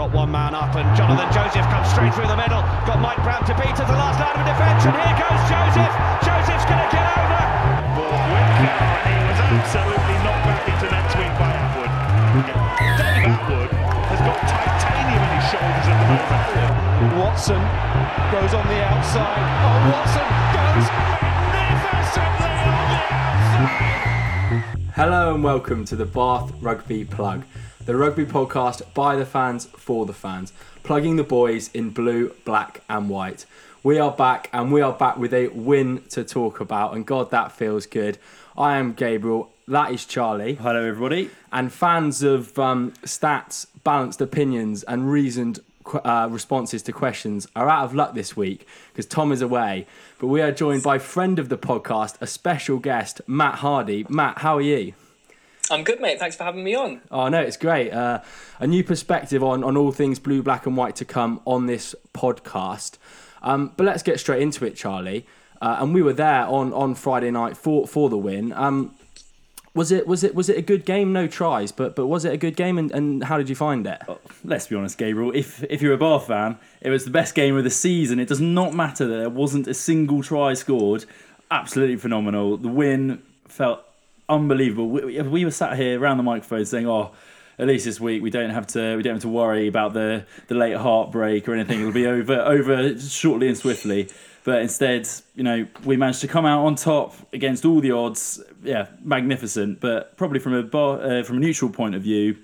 got one man up, and Jonathan Joseph comes straight through the middle. Got Mike Brown to beat at the last line of defence, and here goes Joseph. Joseph's going to get over. Ball Whitcar, and he was absolutely knocked back into net swing by Attwood. Dave Attwood has got titanium in his shoulders at the moment. Watson goes on the outside. Oh, Watson goes magnificently on the outside. Hello and welcome to the Bath Rugby Plug, the rugby podcast by the fans for the fans, plugging the boys in blue, black, and white. We are back and we are back with a win to talk about, and God, that feels good. I am Gabriel, that is Charlie, Hello, everybody. and fans of um, stats, balanced opinions, and reasoned uh, responses to questions are out of luck this week because Tom is away. But we are joined by friend of the podcast, a special guest, Matt Hardy. Matt, how are you? I'm good, mate. Thanks for having me on. Oh no, it's great. Uh, a new perspective on, on all things blue, black, and white to come on this podcast. Um, but let's get straight into it, Charlie. Uh, and we were there on, on Friday night for for the win. Um, was it was it was it a good game? No tries, but but was it a good game? And, and how did you find it? Let's be honest, Gabriel. If if you're a Bath fan, it was the best game of the season. It does not matter that there wasn't a single try scored. Absolutely phenomenal. The win felt unbelievable. We, we were sat here around the microphone saying, "Oh, at least this week we don't have to we don't have to worry about the the late heartbreak or anything. It'll be over over shortly and swiftly." But instead, you know, we managed to come out on top against all the odds. Yeah, magnificent. But probably from a bar, uh, from a neutral point of view,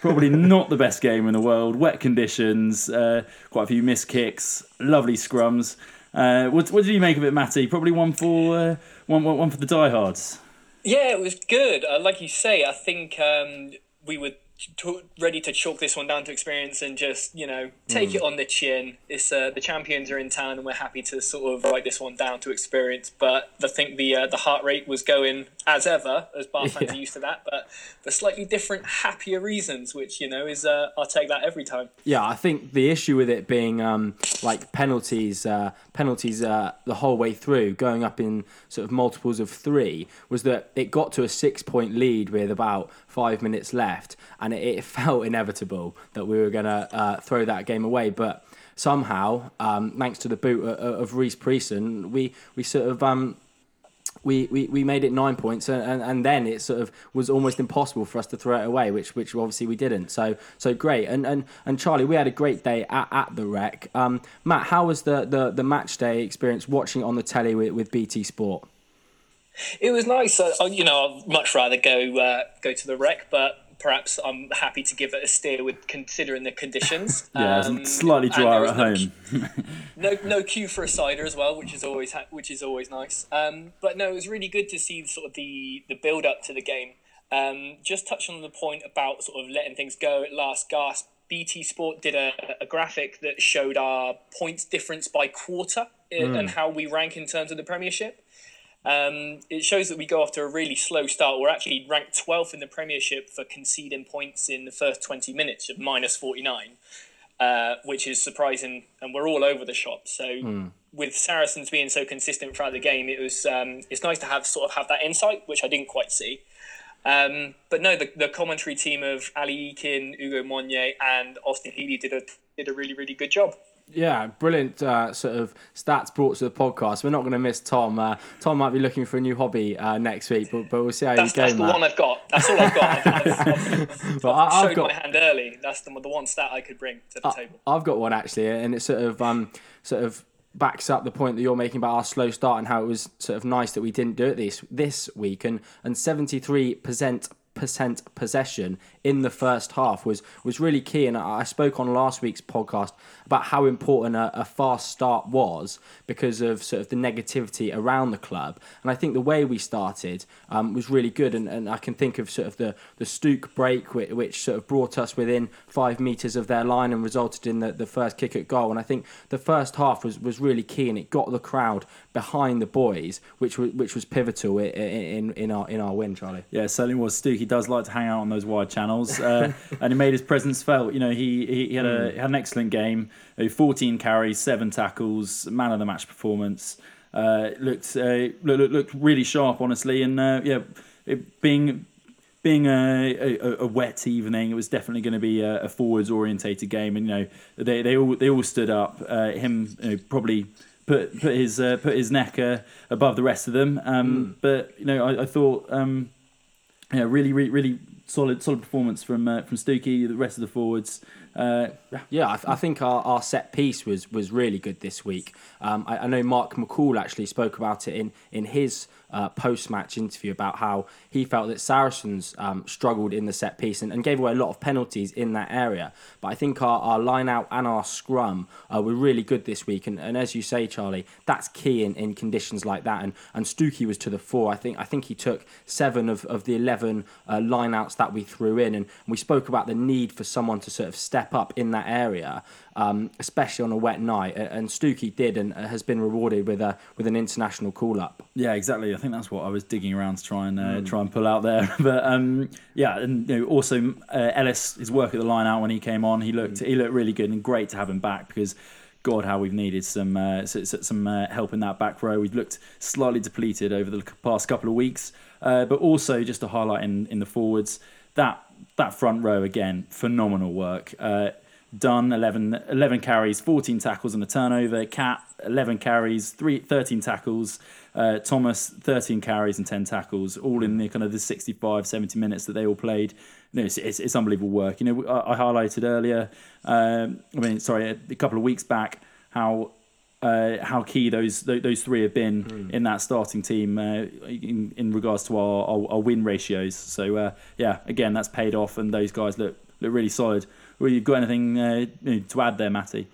probably not the best game in the world. Wet conditions, uh, quite a few missed kicks, lovely scrums. Uh, what, what did you make of it, Matty? Probably one for uh, one, one one for the diehards. Yeah, it was good. Uh, like you say, I think um, we were t- ready to chalk this one down to experience and just, you know, take it on the chin. It's uh, the champions are in town, and we're happy to sort of write this one down to experience. But I think the uh, the heart rate was going as ever, as Bath fans Yeah. are used to that, but for slightly different, happier reasons, which you know is uh, I'll take that every time. Yeah, I think the issue with it being um, like penalties, uh, penalties uh, the whole way through, going up in sort of multiples of three, was that it got to a six-point lead with about five minutes left, and it, it felt inevitable that we were going to uh, throw that game away. But somehow, um, thanks to the boot of, of Rhys Priestland, we we sort of. Um, we, we, we made it nine points and, and, then it sort of was almost impossible for us to throw it away which which obviously we didn't. So so great. And and, and Charlie we had a great day at, at the rec. Um, Matt how was the, the, the match day experience watching on the telly with, with BT Sport? It was nice. Uh, you know, I'd much rather go uh, go to the rec, but perhaps I'm happy to give it a steer with considering the conditions. Yeah, Um, slightly drier at no home. queue- No, no queue for a cider as well, which is always ha- which is always nice. Um, but no, it was really good to see sort of the the build up to the game. Um, just touch on the point about sort of letting things go at last gasp. BT Sport did a, a graphic that showed our points difference by quarter i- and how we rank in terms of the Premiership. Um, it shows that we go after a really slow start. We're actually ranked 12th in the Premiership for conceding points in the first 20 minutes of minus 49, uh, which is surprising. And we're all over the shop. So with Saracens being so consistent throughout the game, it was um, it's nice to have sort of have that insight, which I didn't quite see. Um, but no, the, the commentary team of Ali Eykyn, Ugo Monye, and Austin Healey did a did a really really good job. Yeah brilliant uh, sort of stats brought to the podcast we're not going to miss Tom uh, Tom might be looking for a new hobby uh, next week but, but we'll see how That's, you go that's the Matt one I've got. That's all I've got. I've, I've, I've, But I, I've showed got my hand early. That's the, the one stat I could bring to the table. I've got one actually, and it sort of um, sort of backs up the point that you're making about our slow start and how it was sort of nice that we didn't do it this this week. And and 73 percent percent possession in the first half was was really key. And I spoke on last week's podcast about how important a, a fast start was because of sort of the negativity around the club. And I think the way we started um, was really good. And, and I can think of sort of the the Stooke break, which, which sort of brought us within five meters of their line and resulted in the, the first kick at goal. And I think the first half was, was really key, and it got the crowd behind the boys, which was which was pivotal in in, in our in our win, Charlie. Yeah, certainly was. Stu, he does like to hang out on those wide channels, uh, and he made his presence felt. You know, he he, he had a Hmm. had an excellent game. Uh, 14 carries, seven tackles, man of the match performance. Uh, looked, uh, looked looked looked really sharp, honestly, and uh, yeah, it being being a, a, a, wet evening, it was definitely going to be a, a forwards orientated game, and you know they, they all they all stood up. Uh, him you know, probably put put his uh, put his neck uh, above the rest of them. Um, mm. But you know I, I thought um, yeah really really really solid solid performance from uh, from Stookie, the rest of the forwards. Uh, yeah, I, th- I, think our, our set piece was was really good this week. Um, I, I, know Mark McCall actually spoke about it in in his uh, post match interview about how he felt that Saracens um, struggled in the set piece and, and, gave away a lot of penalties in that area. But I think our, our line out and our scrum uh, were really good this week. And, and as you say, Charlie, that's key in, in conditions like that. And and Stookie was to the fore. I think I think he took seven of, of the 11 uh, line outs that we threw in. And we spoke about the need for someone to sort of step up in that area um, especially on a wet night. And Stookie did and has been rewarded with a with an international call up. Yeah, exactly. I think that's what I was digging around to try and uh, mm. try and pull out there. but um, yeah, and you know, also uh, Ellis, his work at the line out when he came on, he looked mm. he looked really good and great to have him back because. God, how we've needed some uh, some uh, help in that back row. We've looked slightly depleted over the past couple of weeks, uh, but also just to highlight in, in the forwards that that front row again, phenomenal work. Dunn 11, 11 carries, 14 tackles and a turnover. Catt 11 carries, three, 13 tackles. Uh, Thomas 13 carries and 10 tackles, all in the kind of the 65, 70 minutes that they all played. You know, it's, it's, it's unbelievable work. You know, I, I highlighted earlier, um, I mean, sorry, a, a, couple of weeks back, how uh, how key those those three have been mm. in that starting team uh, in, in regards to our, our, our win ratios. So uh, yeah, again, that's paid off, and those guys look look really solid. Well, you got anything uh, to add there, Matty?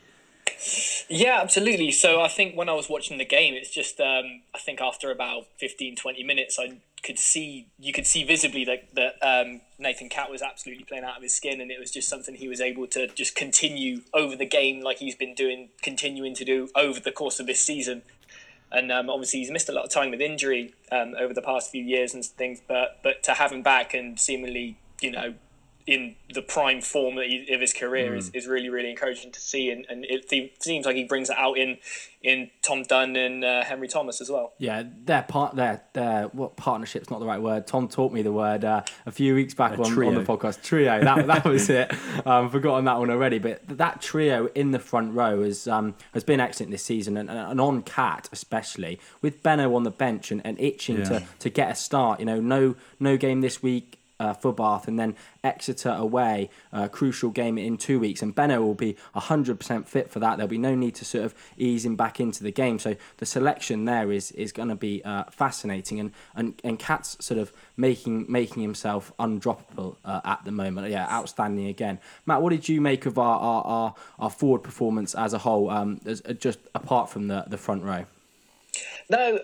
Yeah, absolutely. So I think when I was watching the game, it's just um, I think after about 15, 20 minutes, I could see you could see visibly that that um, Nathan Catt was absolutely playing out of his skin, and it was just something he was able to just continue over the game like he's been doing, continuing to do over the course of this season. And um, obviously, he's missed a lot of time with injury um, over the past few years and things. But but to have him back and seemingly, you know, in the prime form of his career mm. is, is really really encouraging to see. And, and it seems like he brings it out in in Tom Dunn and uh, Henry Thomas as well. Yeah their part their their what partnership's not the right word. Tom taught me the word uh, a few weeks back on, on, the podcast. Trio that, that was it. Um, forgotten that one already. But that trio in the front row has um, has been excellent this season. And, and on Catt especially with Beno on the bench and, and itching yeah. to, to get a start. You know no no game this week uh, Bath, and then Exeter away, crucial game in two weeks. And Beno will be 100% fit for that. There'll be no need to sort of ease him back into the game. So the selection there is is going to be uh, fascinating. And, and and Catt's sort of making making himself undroppable uh, at the moment. Yeah, outstanding again. Matt, what did you make of our our, our, our forward performance as a whole, um, as, just apart from the, the front row? No,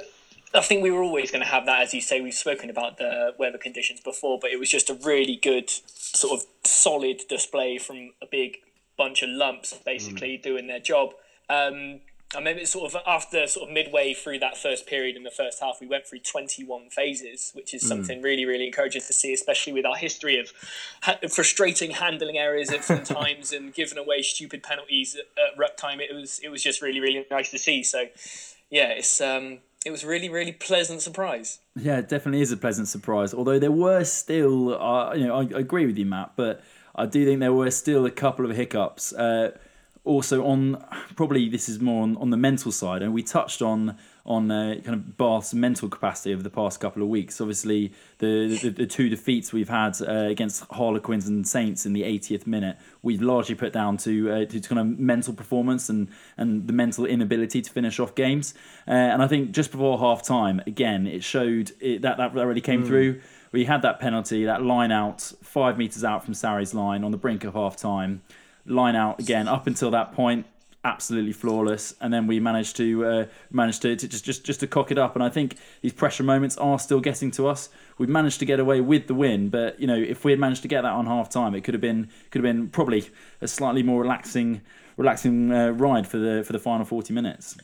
I think we were always going to have that, as you say. We've spoken about the weather conditions before, but it was just a really good, sort of solid display from a big bunch of lumps, basically mm. doing their job. Um, I remember sort of after sort of midway through that first period in the first half, we went through 21 phases, which is mm. something really, really encouraging to see, especially with our history of ha- frustrating handling errors at some times and giving away stupid penalties at, at ruck time. It was it was just really, really nice to see. So, yeah, it's um, it was really really pleasant surprise. Yeah, it definitely is a pleasant surprise. Although there were still, uh, you know, I, I, agree with you, Matt, but I do think there were still a couple of hiccups. Uh, also, on probably this is more on, on the mental side, and we touched on on uh, kind of Bath's mental capacity over the past couple of weeks. Obviously, the the, the two defeats we've had uh, against Harlequins and Saints in the 80th minute, we've largely put down to uh, to kind of mental performance and and the mental inability to finish off games. Uh, and I think just before half time, again, it showed it, that that really came mm. through. We had that penalty, that line out five meters out from Sarri's line on the brink of half time. Line out again up until that point absolutely flawless, and then we managed to uh, managed to, to, just just just to cock it up. And I think these pressure moments are still getting to us. We've managed to get away with the win, but you know if we had managed to get that on half time, it could have been could have been probably a slightly more relaxing relaxing uh, ride for the for the final forty minutes.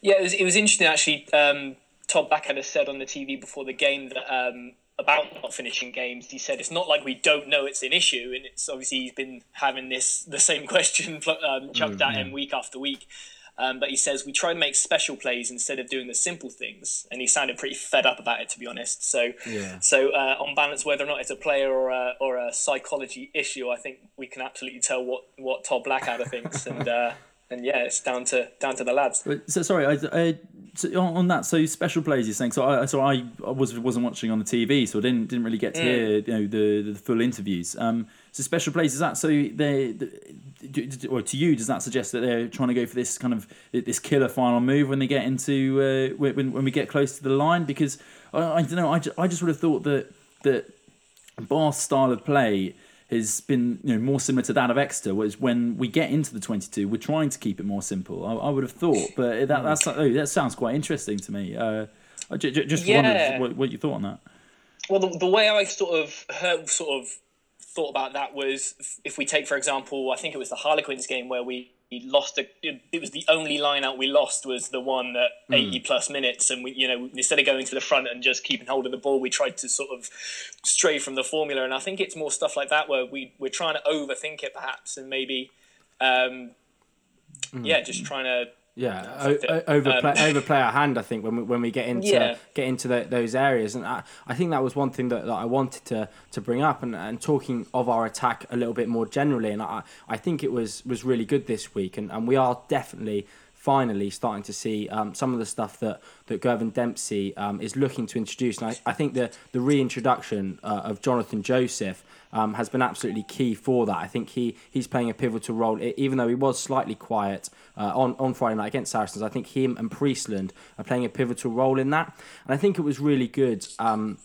Yeah, it was it was interesting actually. Um, Todd Blackadder said on the TV before the game that um, about not finishing games. He said it's not like we don't know it's an issue, and it's obviously he's been having this the same question um, chucked mm, at him week after week. Um, but he says we try to make special plays instead of doing the simple things, and he sounded pretty fed up about it, to be honest. So, Yeah. so uh, on balance, whether or not it's a player or a, or a psychology issue, I think we can absolutely tell what, what Todd Blackadder thinks, and uh, and yeah, it's down to down to the lads. So sorry, I, I, so on that. So special plays, you're saying. So I, so I, I was wasn't watching on the TV, so I didn't didn't really get to hear you know the, the full interviews. Um, so special plays is that so they, the, or to you does that suggest that they're trying to go for this kind of this killer final move when they get into uh, when when we get close to the line? Because I, I don't know, I just, I just would have thought that that Bath's style of play has been you know more similar to that of Exeter, whereas when we get into the 22, we're trying to keep it more simple. I, I would have thought, but that that's oh, that sounds quite interesting to me. Uh, I ju- ju- just Yeah. wondered what, what you thought on that. Well, the, the way I sort of heard, sort of thought about that was if we take, for example, I think it was the Harlequins game where we lost. A, it was the only line out we lost was the one at eighty plus minutes, and we, you know, instead of going to the front and just keeping hold of the ball, we tried to sort of stray from the formula. And I think it's more stuff like that where we we're trying to overthink it perhaps, and maybe, um, yeah, just trying to Yeah, o- o- overplay, Um, overplay our hand. I think when we, when we get into Yeah. get into the, those areas, and I, I think that was one thing that, that I wanted to, to bring up, and, and talking of our attack a little bit more generally, and I, I think it was was really good this week, and, and we are definitely finally starting to see um, some of the stuff that that Girvan Dempsey um, is looking to introduce, and I, I think the the reintroduction uh, of Jonathan Joseph. Um, has been absolutely key for that. I think he he's playing a pivotal role, even though he was slightly quiet uh, on on Friday night against Saracens. I think him and Priestland are playing a pivotal role in that, and I think it was really good. Um,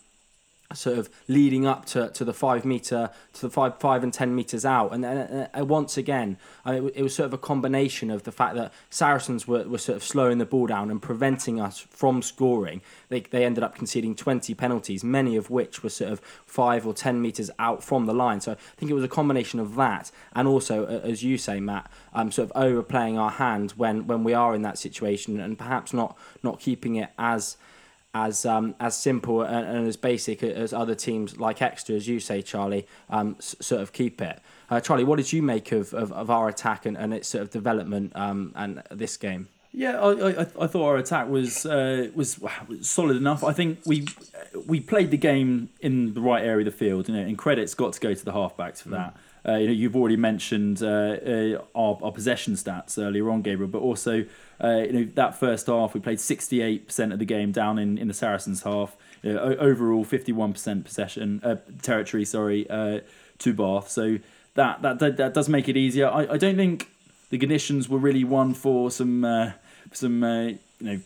sort of leading up to, to the five meter to the five five and ten meters out. And then uh, once again I mean, it was sort of a combination of the fact that Saracens were, were sort of slowing the ball down and preventing us from scoring. They, they ended up conceding 20 penalties many of which were sort of five or ten meters out from the line. So I think it was a combination of that and also as you say Matt um, sort of overplaying our hand when when we are in that situation and perhaps not not keeping it as as um, as simple and, and as basic as other teams like Exeter, as you say, Charlie, um, s- sort of keep it. Uh, Charlie, what did you make of, of, of our attack and, and its sort of development um, and this game? Yeah, I, I, I thought our attack was uh, was solid enough. I think we we played the game in the right area of the field. You know, and credit's got to go to the halfbacks for that. Uh, you know, you've already mentioned uh, uh, our, our possession stats earlier on, Gabriel, but also uh, you know that first half we played sixty eight percent of the game down in, in the Saracens half. You know, overall, fifty one percent possession uh, territory. Sorry, uh, to Bath. So that, that that that does make it easier. I, I don't think the conditions were really one for some uh, some uh, you know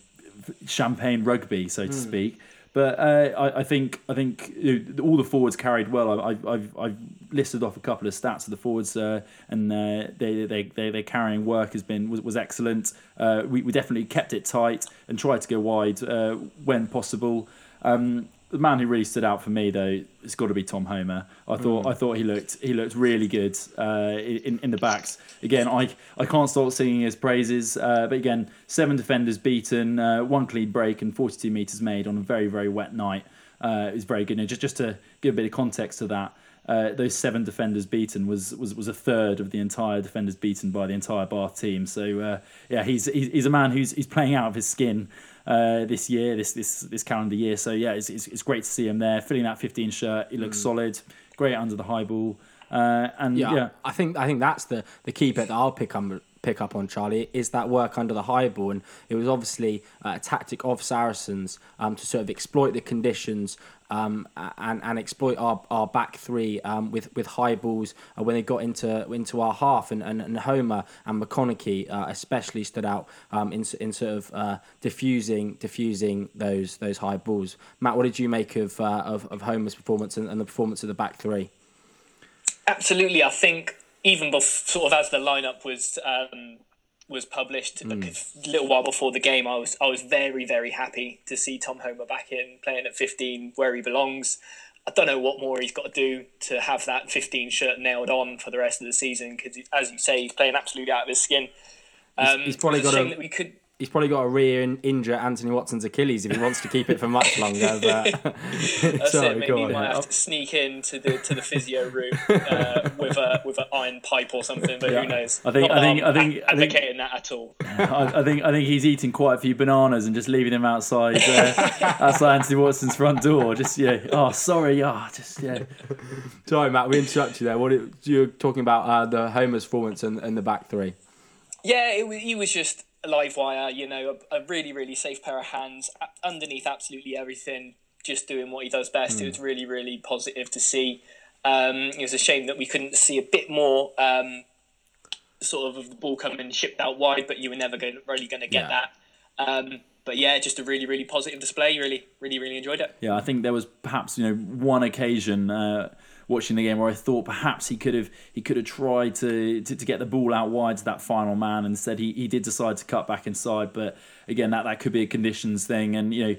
champagne rugby, so to speak. But uh, I, I think I think all the forwards carried well. I, I've, I've I've listed off a couple of stats of the forwards, uh, and uh, they they they their carrying work has been was, was excellent. Uh, we we definitely kept it tight and tried to go wide uh, when possible. Um, the man who really stood out for me though it's got to be Tom Homer. I thought I thought he looked he looked really good uh, in in the backs. Again, I I can't stop singing his praises. Uh, but again, seven defenders beaten, uh, one clean break, and 42 meters made on a very very wet night. Uh, is very good. Now, just just to give a bit of context to that. Uh, those seven defenders beaten was, was was a third of the entire defenders beaten by the entire Bath team. So uh, yeah, he's, he's he's a man who's he's playing out of his skin uh, this year, this this this calendar year. So yeah, it's, it's, it's great to see him there, filling that 15 shirt. He looks solid, great under the high ball, uh, and Yeah, yeah, I think I think that's the the key bit that I'll pick up pick up on Charlie is that work under the high ball, and it was obviously uh, a tactic of Saracens um, to sort of exploit the conditions. Um, and and exploit our, our back three um, with with high balls uh, when they got into into our half and, and, and Homer and McConnochie uh, especially stood out um, in in sort of uh, diffusing diffusing those those high balls. Matt, what did you make of uh, of, of Homer's performance and, and the performance of the back three? Absolutely, I think even bef- sort of as the lineup was um, was published a little while before the game, I was I was very very happy to see Tom Homer back in playing at 15 where he belongs. I don't know what more he's got to do to have that 15 shirt nailed on for the rest of the season because, as you say, he's playing absolutely out of his skin. Um, he's probably it's a got a- we could. He's probably got to re-injure Anthony Watson's Achilles if he wants to keep it for much longer. But That's Sorry, it. Maybe go you on. might have to sneak into the to the physio room uh, with a with an iron pipe or something. But Yeah. who knows? I think- Not I think- I I'm think- a- I think- advocating that at all. I, I think I think he's eating quite a few bananas and just leaving them outside uh, outside Anthony Watson's front door. Just yeah. Oh, sorry. Oh, just yeah. sorry, Matt, we interrupted you there. What it- you're talking about uh, the Homer's performance and, and the back three? Yeah, it he was just a live wire, you know, a, a really, really safe pair of hands underneath absolutely everything, just doing what he does best. It was really, really positive to see. Um, it was a shame that we couldn't see a bit more um, sort of of the ball coming shipped out wide, but you were never going, really going to get Yeah. that. Um, but yeah, just a really, really positive display. Really, really, really enjoyed it. Yeah, I think there was perhaps you know one occasion uh, watching the game where I thought perhaps he could have he could have tried to, to to get the ball out wide to that final man. and Instead, he, he did decide to cut back inside. But again, that that could be a conditions thing, and you know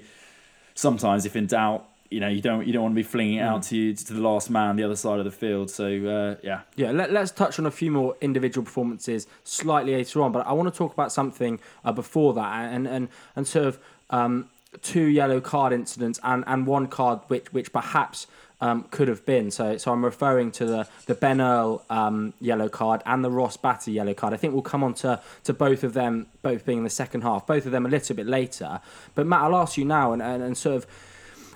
sometimes if in doubt. You know, you don't you don't want to be flinging it out to to the last man, the other side of the field. So uh, yeah, Yeah, let, let's touch on a few more individual performances slightly later on, but I want to talk about something uh, before that and, and, and sort of um, two yellow card incidents and, and one card which, which perhaps um, could have been. So so I'm referring to the, the Ben Earl um, yellow card and the Ross Batty yellow card. I think we'll come on to, to both of them, both being in the second half, both of them a little bit later. But Matt, I'll ask you now and, and, and sort of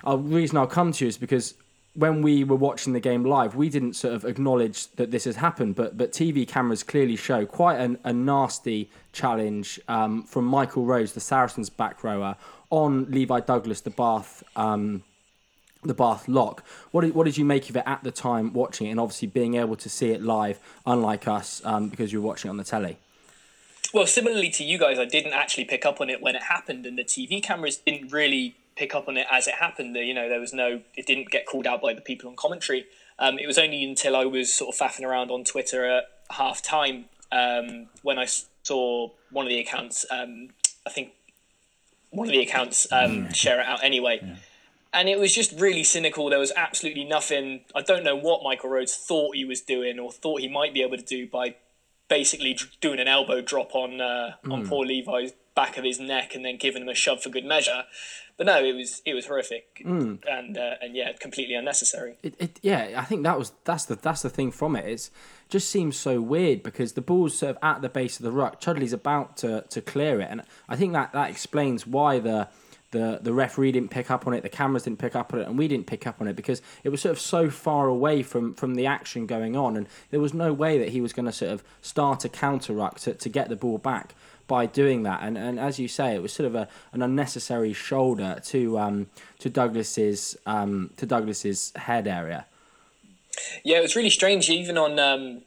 uh, reason I'll come to you is because when we were watching the game live, we didn't sort of acknowledge that this has happened, but but TV cameras clearly show quite an, a nasty challenge um, from Michael Rhodes, the Saracens back rower, on Levi Douglas, the Bath. Um, the Bath lock. What did, what did you make of it at the time watching it, and obviously being able to see it live, unlike us, um, because you were watching it on the telly? Well, similarly to you guys, I didn't actually pick up on it when it happened, and the TV cameras didn't really pick up on it as it happened. You know, there was no, it didn't get called out by the people on commentary. Um, it was only until I was sort of faffing around on Twitter at half time um, when I saw one of the accounts, um, I think one of the accounts um, share it out anyway. And it was just really cynical. There was absolutely nothing. I don't know what Michael Rhodes thought he was doing or thought he might be able to do by basically doing an elbow drop on uh, on poor Levi's back of his neck and then giving him a shove for good measure. But no, it was it was horrific and uh, and yeah, completely unnecessary. It, it yeah, I think that was that's the that's the thing from it. It's just seems so weird because the ball's sort of at the base of the ruck. Chudley's about to, to clear it, and I think that that explains why the the the referee didn't pick up on it, the cameras didn't pick up on it, and we didn't pick up on it because it was sort of so far away from from the action going on, and there was no way that he was going to sort of start a counter ruck to, to get the ball back by doing that. And and as you say, it was sort of a an unnecessary shoulder to um to Douglas's um to Douglas's head area. Yeah, it was really strange. Even on um,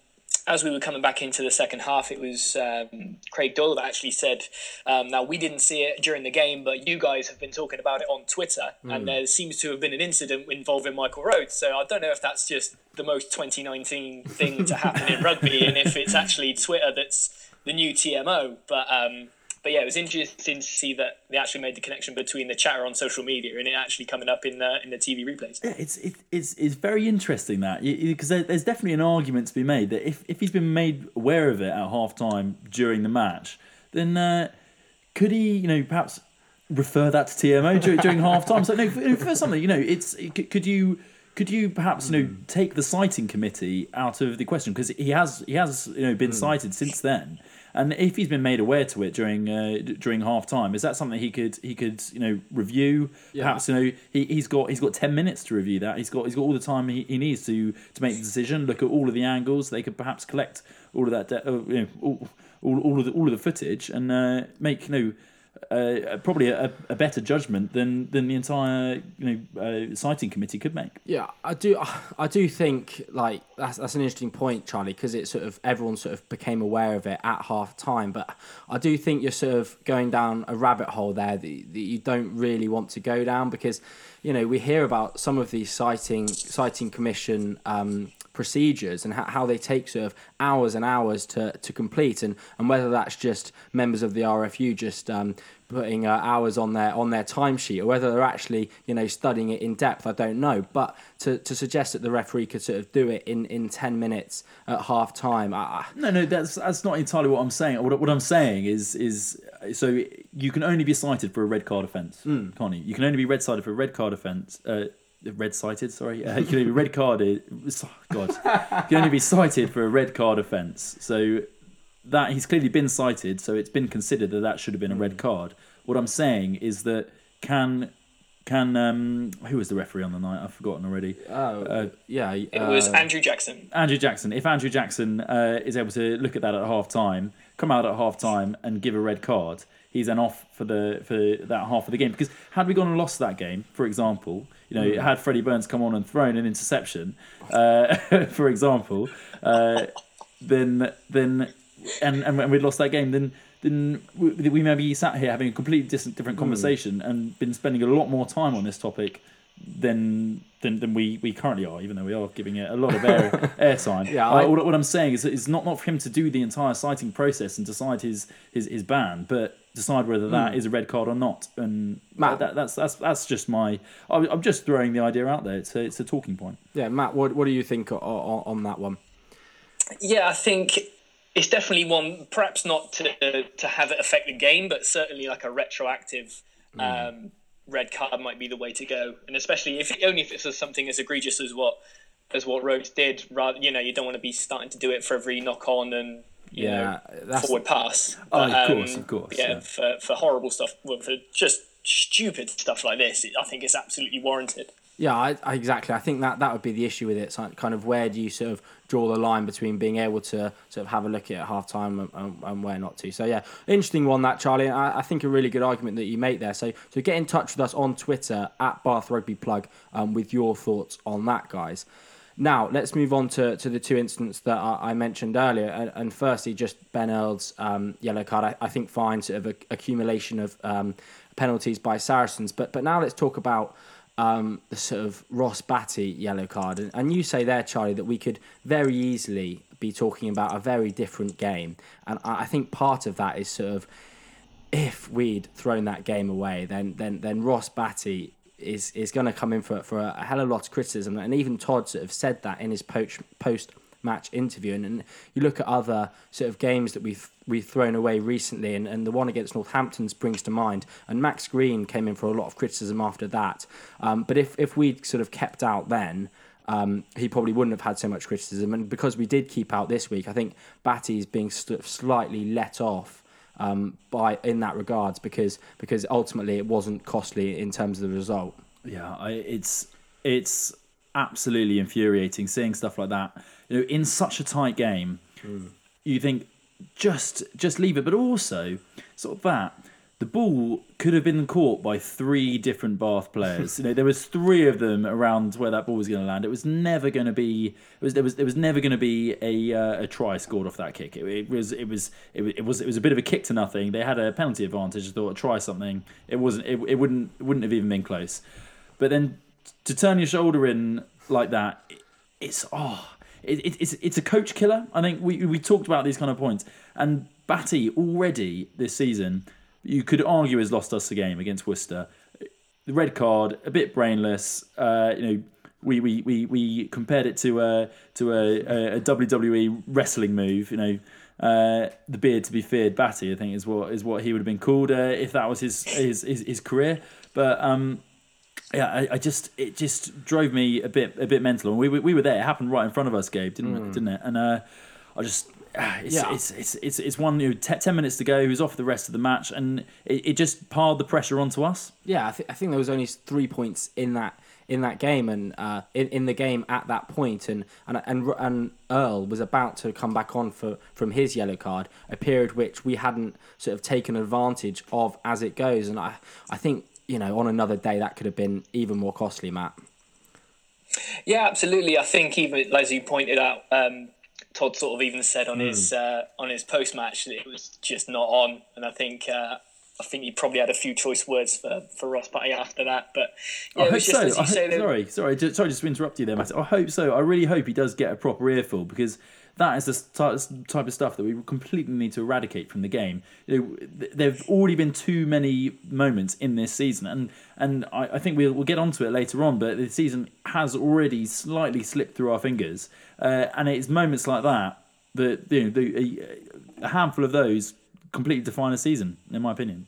as we were coming back into the second half, it was um, Craig Doyle that actually said, um, "Now we didn't see it during the game, but you guys have been talking about it on Twitter, and there seems to have been an incident involving Michael Rhodes. So I don't know if that's just the most 2019 thing to happen in rugby, and if it's actually Twitter that's the new TMO. But um, but yeah, it was interesting to see that they actually made the connection between the chatter on social media and it actually coming up in the in the TV replays. Yeah, it's it, it's it's very interesting that because there, there's definitely an argument to be made that if, if he's been made aware of it at half time during the match, then uh, could he you know perhaps refer that to TMO during, during half time? So no, for, for something you know, it's could you. Could you perhaps you know take the citing committee out of the question because he has he has you know been cited since then, and if he's been made aware to it during uh, during half time, is that something he could he could you know review? Perhaps you know he, he's got he's got ten minutes to review that. He's got he's got all the time he, he needs to to make the decision. Look at all of the angles. They could perhaps collect all of that de- uh, you know all, all, all of the all of the footage and uh, make you know. Uh, probably a, a better judgment than than the entire you know uh, committee could make. Yeah, I do. I do think like that's that's an interesting point, Charlie, because it sort of everyone sort of became aware of it at half time. But I do think you're sort of going down a rabbit hole there that, that you don't really want to go down because you know we hear about some of these citing citing commission. Um, procedures and how, how they take sort of hours and hours to, to complete and, and whether that's just members of the RFU just um, putting uh, hours on their on their timesheet or whether they're actually you know studying it in depth. I don't know. But to, to suggest that the referee could sort of do it in, in ten minutes at half time, I, No, no, that's that's not entirely what I'm saying. What, what I'm saying is is so you can only be cited for a red card offence, can't you? You can only be red cited for a red card offence. Uh, red cited, sorry. Uh, you can only be red carded. God, you can only be cited for a red card offence. So that he's clearly been cited, so it's been considered that that should have been a red card. What I'm saying is that can can um who was the referee on the night? I've forgotten already. oh Uh, yeah, It was uh, Andrew Jackson. Andrew Jackson. If Andrew Jackson uh, is able to look at that at half time, come out at half time and give a red card, he's then off for the for that half of the game. Because had we gone and lost that game, for example, you know, had Freddie Burns come on and thrown an interception, uh, for example, uh, then then and and when we'd lost that game, then then we, we maybe sat here having a completely different different conversation and been spending a lot more time on this topic than than, than we, we currently are, even though we are giving it a lot of air airtime. Yeah, Uh, what, what I'm saying is, is not not for him to do the entire citing process and decide his his, his ban, but decide whether that is a red card or not. And Matt- that, that's that's that's just my. I'm I'm just throwing the idea out there. It's a, it's a talking point. yeah, Matt. What what do you think on, on, on that one? Yeah, I think it's definitely one. Perhaps not to to have it affect the game, but certainly like a retroactive um, red card might be the way to go. And especially if only if it's something as egregious as what as what Rhodes did. Rather, you know, you don't want to be starting to do it for every knock on and you Yeah, know that's- forward pass. Oh, of course, um, of course, Yeah, yeah. for for horrible stuff, for just stupid stuff like this, I think it's absolutely warranted. Yeah, I, I, exactly. I think that that would be the issue with it. So kind of where do you sort of draw the line between being able to sort of have a look at it at half time and, and, and where not to? So yeah, interesting one that Charlie. I, I think a really good argument that you make there. So so get in touch with us on Twitter at Bath Rugby Plug um, with your thoughts on that, guys. Now let's move on to, to the two incidents that I, I mentioned earlier, and, and firstly just Ben Earl's um, yellow card. I, I think fine sort of a, accumulation of um, penalties by Saracens, but but now let's talk about um, the sort of Ross Batty yellow card. And, and you say there, Charlie, that we could very easily be talking about a very different game. And I, I think part of that is sort of if we'd thrown that game away, then then then Ross Batty is is going to come in for for a hell of a lot of criticism. And even Todd sort of said that in his post post match interview. And, and you look at other sort of games that we've we've thrown away recently, and, and the one against Northampton springs to mind. And Max Green came in for a lot of criticism after that. Um, but if if we'd sort of kept out then. Um, he probably wouldn't have had so much criticism, and because we did keep out this week, I think Batty's being slightly let off um, by in that regards because because ultimately it wasn't costly in terms of the result. Yeah, I, it's it's absolutely infuriating seeing stuff like that. You know, in such a tight game, you think just just leave it. But also, sort of that the ball could have been caught by three different Bath players. you know, there was three of them around where that ball was going to land. It was never going to be. It was there was there was never going to be a uh, a try scored off that kick. It, it was it was it, was- it was it was a bit of a kick to nothing. They had a penalty advantage. I thought try something. It wasn't. It, it wouldn't it wouldn't have even been close. But then to turn your shoulder in like that, it- it's oh, it, it, it's it's a coach killer. I think we we talked about these kind of points, and Batty already this season, you could argue has lost us the game against Worcester. The red card, a bit brainless. Uh, you know, we, we, we, we compared it to a to a, a WWE wrestling move. You know, uh, the beard to be feared, Batty. I think is what is what he would have been called uh, if that was his his his, his career. But um, yeah, I, I just it just drove me a bit a bit mental. And we were- we were there. It happened right in front of us, Gabe, didn't it? Didn't it? And uh, I just. Ah, It's, Yeah. it's, it's, it's, it's one you know, te- 10 minutes to go. He was off the rest of the match, and it, it just piled the pressure onto us. Yeah, I, th- I think there was only three points in that in that game and uh, in, in the game at that point and, and and and Earl was about to come back on for from his yellow card, a period which we hadn't sort of taken advantage of as it goes. And I I think you know on another day that could have been even more costly, Matt. Yeah, absolutely. I think even as you pointed out, um, Todd sort of even said on his uh, on his post match that it was just not on, and I think uh, I think he probably had a few choice words for, for Ross Batty after that. But yeah, I hope so. I hope- sorry, sorry, just, sorry, just to interrupt you there, Matt. I hope so. I really hope he does get a proper earful because that is the type of stuff that we completely need to eradicate from the game. You know, th- there've already been too many moments in this season, and and I, I think we'll, we'll get onto it later on. But the season has already slightly slipped through our fingers, uh, and it's moments like that that you know the, a, handful of those completely define a season, in my opinion.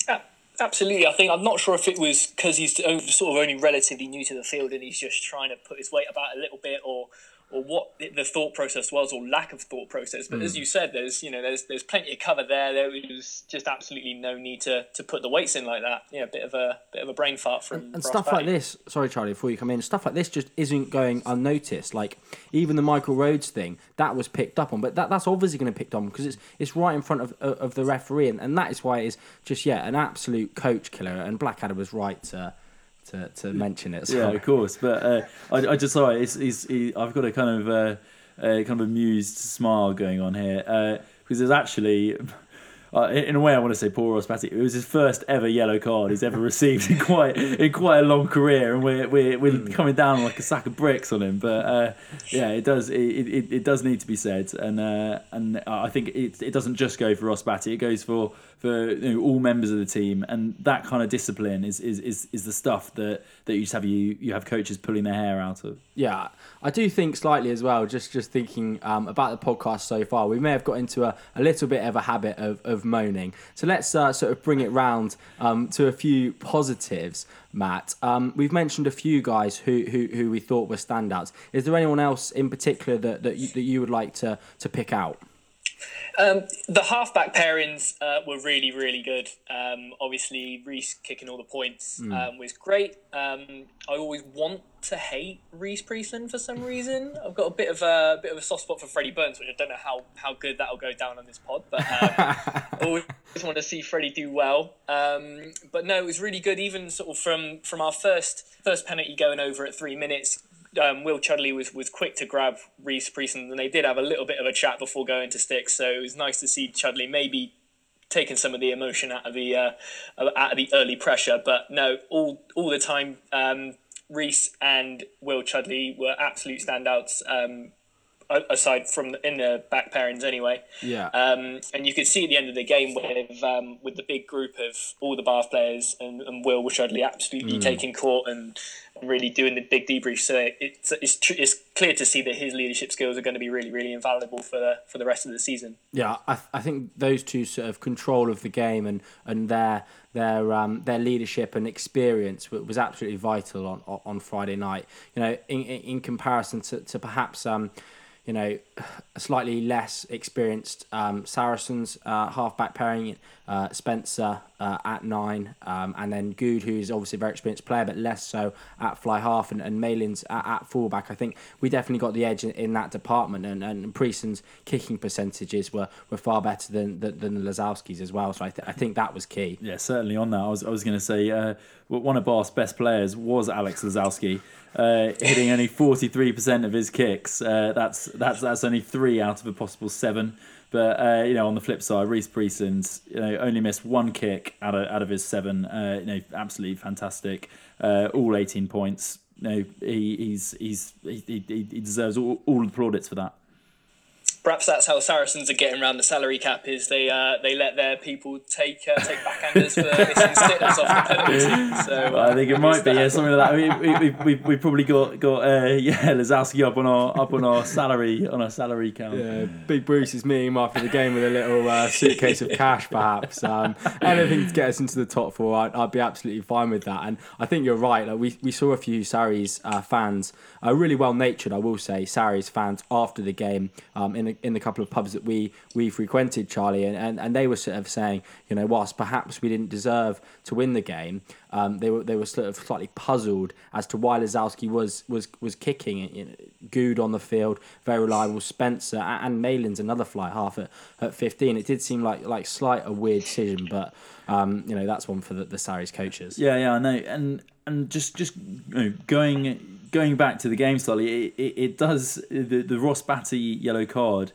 Absolutely, I think I'm not sure if it was because he's sort of only relatively new to the field and he's just trying to put his weight about a little bit, or or what the thought process was, or lack of thought process. But as hmm. you said, there's you know there's there's plenty of cover there. There was just absolutely no need to, to put the weights in like that. Yeah, a bit of a bit of a brain fart from and Ross stuff like this. Sorry, Charlie, before you come in, stuff like this just isn't going unnoticed. Like even the Michael Rhodes thing, that was picked up on, but that, that's obviously going to picked on because it's it's right in front of of of the referee, and, and that is why it is just yeah an absolute coach killer. And Blackadder was right to to, to mention it. So. Yeah, of course. But uh, I, I just saw it. It's, it's, he, I've got a kind of uh, a kind of amused smile going on here uh, because there's actually. Uh, in a way, I want to say poor Ross Batty. It was his first ever yellow card he's ever received in quite in quite a long career, and we're we're, we're coming down like a sack of bricks on him. But uh, yeah, it does it, it, it does need to be said, and uh, and I think it it doesn't just go for Ross Batty. It goes for for you know, all members of the team, and that kind of discipline is, is, is, is the stuff that, that you just have you you have coaches pulling their hair out of. Yeah, I do think slightly as well. Just just thinking um, about the podcast so far, we may have got into a, a little bit of a habit of, of moaning. So let's uh, sort of bring it round um, to a few positives. Matt, um, we've mentioned a few guys who, who, who we thought were standouts. Is there anyone else in particular that, that, you, that you would like to, to pick out? Um, the halfback pairings uh, were really, really good. Um, obviously, Rhys kicking all the points um, was great. Um, I always want to hate Rhys Priestland for some reason. I've got a bit of a bit of a soft spot for Freddie Burns, which I don't know how, how good that'll go down on this pod, but um, I always want to see Freddie do well. Um, but no, it was really good. Even sort of from from our first first penalty going over at three minutes, um, Will Chudley was, was quick to grab Rhys Priestland, and they did have a little bit of a chat before going to sticks. So it was nice to see Chudley maybe taking some of the emotion out of the uh, out of the early pressure. But no, all all the time, um, Rhys and Will Chudley were absolute standouts. Um, aside from the, in the back pairings anyway. Yeah. Um, and you could see at the end of the game with um, with the big group of all the Bath players and, and Will Chudley absolutely taking court and, and really doing the big debrief. So it's it's tr- it's clear to see that his leadership skills are going to be really really invaluable for the for the rest of the season. Yeah, I, I think those two sort of control of the game and, and their their um, their leadership and experience was absolutely vital on on- Friday night. You know, in in, in comparison to, to perhaps um, you know slightly less experienced um, Saracens uh, halfback pairing, uh, Spencer uh, at nine, um, and then Goode, who's obviously a very experienced player, but less so at fly half, and, and Malins at, at fullback. I think we definitely got the edge in, in that department, and, and Priestland's kicking percentages were, were far better than than, than Lozowski's as well. So I, th- I think that was key. Yeah, certainly on that. I was, I was going to say uh, one of Bath's best players was Alex Lozowski, uh, hitting only 43% of his kicks. Uh, that's that's that's only three out of a possible seven. But uh, you know, on the flip side, Rhys Priestland, you know, only missed one kick out of out of his seven. Uh, you know, absolutely fantastic. Uh, all 18 points. You know, he, he's he's he, he, he deserves all, all the plaudits for that. Perhaps that's how Saracens are getting around the salary cap. Is they uh, they let their people take uh, take backhanders for missing sitters off the penalty. So uh, I think it might be yeah, something like that. We we, we, we, we probably got got uh, yeah Lozowski up on our up on our salary on our salary count. Yeah, Big Bruce is meeting him after the game with a little uh, suitcase of cash, perhaps. Um, anything to get us into the top four, I'd, I'd be absolutely fine with that. And I think you're right. Like we, we saw a few Sarries uh, fans, uh, really well natured, I will say, Sarries fans after the game um, in the, in the couple of pubs that we we frequented, Charlie, and, and, and they were sort of saying, you know, whilst perhaps we didn't deserve to win the game, um, they were they were sort of slightly puzzled as to why Lozowski was was was kicking. You know, Goode on the field, very reliable. Spencer a- and Malins another fly half at, at 15. It did seem like like slight a weird decision, but um, you know that's one for the, the Sarries coaches. Yeah, yeah, I know, and and just just you know, going going back to the game slightly, it, it, it does the the Ross Batty yellow card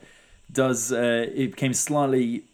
does uh, it became slightly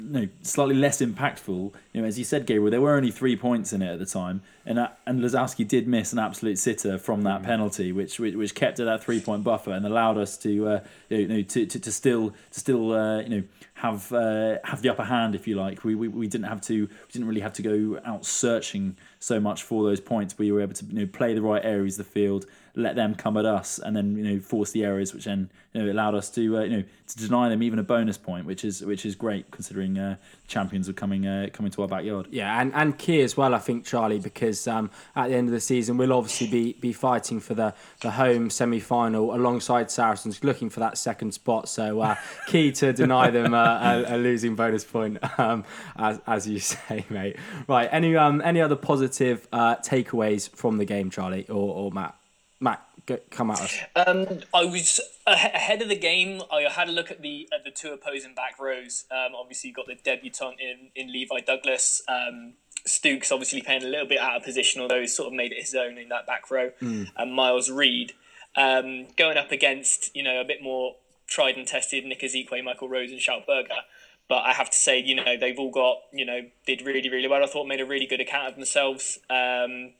you know, slightly less impactful. You know, as you said, Gabriel, there were only three points in it at the time, and uh, and Lozowski did miss an absolute sitter from that penalty, which, which which kept it that three point buffer and allowed us to uh, you know to, to, to still to still uh, you know have uh, have the upper hand if you like. We, we we didn't have to we didn't really have to go out searching so much for those points. We were able to you know play the right areas of the field, let them come at us, and then you know force the errors, which then you know allowed us to uh, you know to deny them even a bonus point, which is which is great considering uh, champions are coming uh, coming to our backyard. Yeah, and, and key as well, I think, Charlie, because um, at the end of the season, we'll obviously be, be fighting for the, the home semi final alongside Saracens, looking for that second spot. So, uh, key to deny them a, a, losing bonus point, um, as, as you say, mate. Right, any um, any other positive uh, takeaways from the game, Charlie or, or Matt? Get, come at us. Um, I was ahead of the game. I had a look at the at the two opposing back rows. Um, obviously, got the debutant in in Levi Douglas. Um, Stooks obviously playing a little bit out of position, although he's sort of made it his own in that back row. Mm. And Miles Reid um, going up against you know a bit more tried and tested Nick Isiekwe, Michael Rhodes, and Schalk Burger. But I have to say, you know, they've all got, you know, did really, really well. I thought made a really good account of themselves. Um,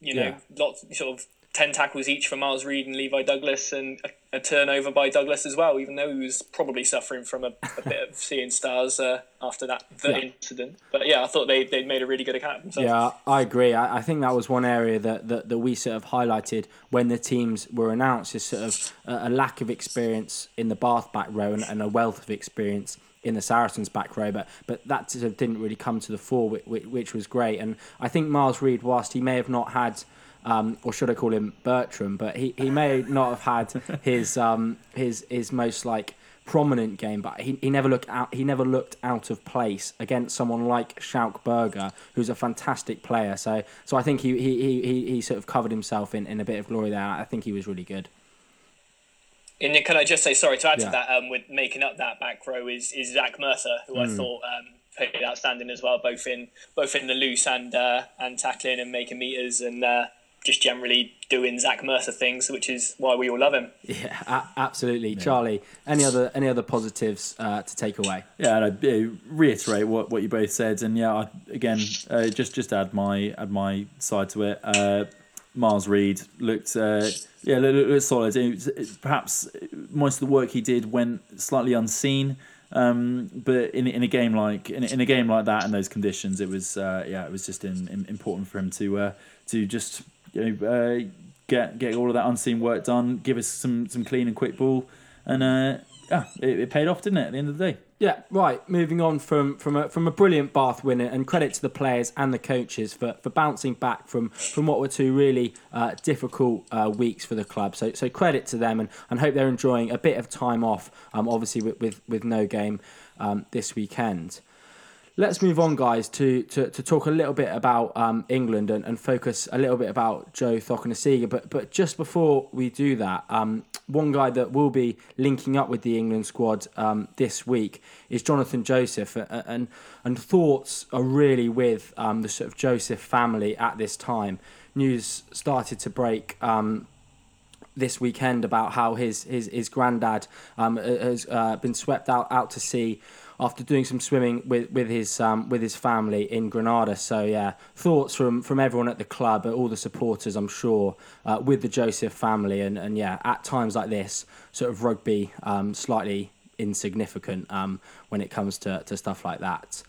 you know, yeah. lots sort of 10 tackles each for Miles Reid and Levi Douglas, and a, a, turnover by Douglas as well, even though he was probably suffering from a, a bit of seeing stars uh, after that yeah. incident. But yeah, I thought they, they made a really good account of themselves. Yeah, I agree. I, I think that was one area that, that, that we sort of highlighted when the teams were announced is sort of a, a lack of experience in the Bath back row and, and a wealth of experience in the Saracens back row, but but that sort of didn't really come to the fore, which, which was great. And I think Miles Reid, whilst he may have not had um, or should I call him Bertram? But he, he may not have had his um, his his most like prominent game, but he, he never looked out he never looked out of place against someone like Schalk Burger, who's a fantastic player. So so I think he he, he, he sort of covered himself in, in a bit of glory there. I think he was really good. And can I just say sorry to add yeah. to that? Um, with making up that back row is is Zach Mercer, who mm. I thought um, played outstanding as well, both in both in the loose and uh, and tackling and making meters and. Uh, just generally doing Zach Mercer things, which is why we all love him. Yeah, a- absolutely. Yeah. Charlie, any other any other positives uh, to take away? Yeah, and I'd uh, reiterate what, what you both said, and yeah, I, again, uh, just just add my add my side to it. Uh, Miles Reid looked uh, yeah looked, looked solid. It, it, perhaps most of the work he did went slightly unseen. Um, but in in a game like in, in a game like that in those conditions, it was uh, yeah, it was just in, in, important for him to uh, to just you know, uh, get get all of that unseen work done, give us some some clean and quick ball, and uh, yeah, it, it, paid off, didn't it? At the end of the day. Yeah, right. Moving on from from a, from a brilliant Bath winner, and credit to the players and the coaches for, for bouncing back from, from what were two really uh, difficult uh, weeks for the club. So so credit to them, and, and hope they're enjoying a bit of time off. Um, obviously with with, with no game um, this weekend. Let's move on, guys, to, to, to talk a little bit about um, England and, and focus a little bit about Joe Cokanasiga. But but just before we do that, um, one guy that will be linking up with the England squad um, this week is Jonathan Joseph, and and thoughts are really with um, the sort of Joseph family at this time. News started to break um, this weekend about how his his his granddad um, has uh, been swept out out to sea after doing some swimming with with his um, with his family in Granada. So yeah, thoughts from from everyone at the club, all the supporters, I'm sure, uh, with the Joseph family, and and yeah, at times like this, sort of rugby um, slightly insignificant um, when it comes to to stuff like that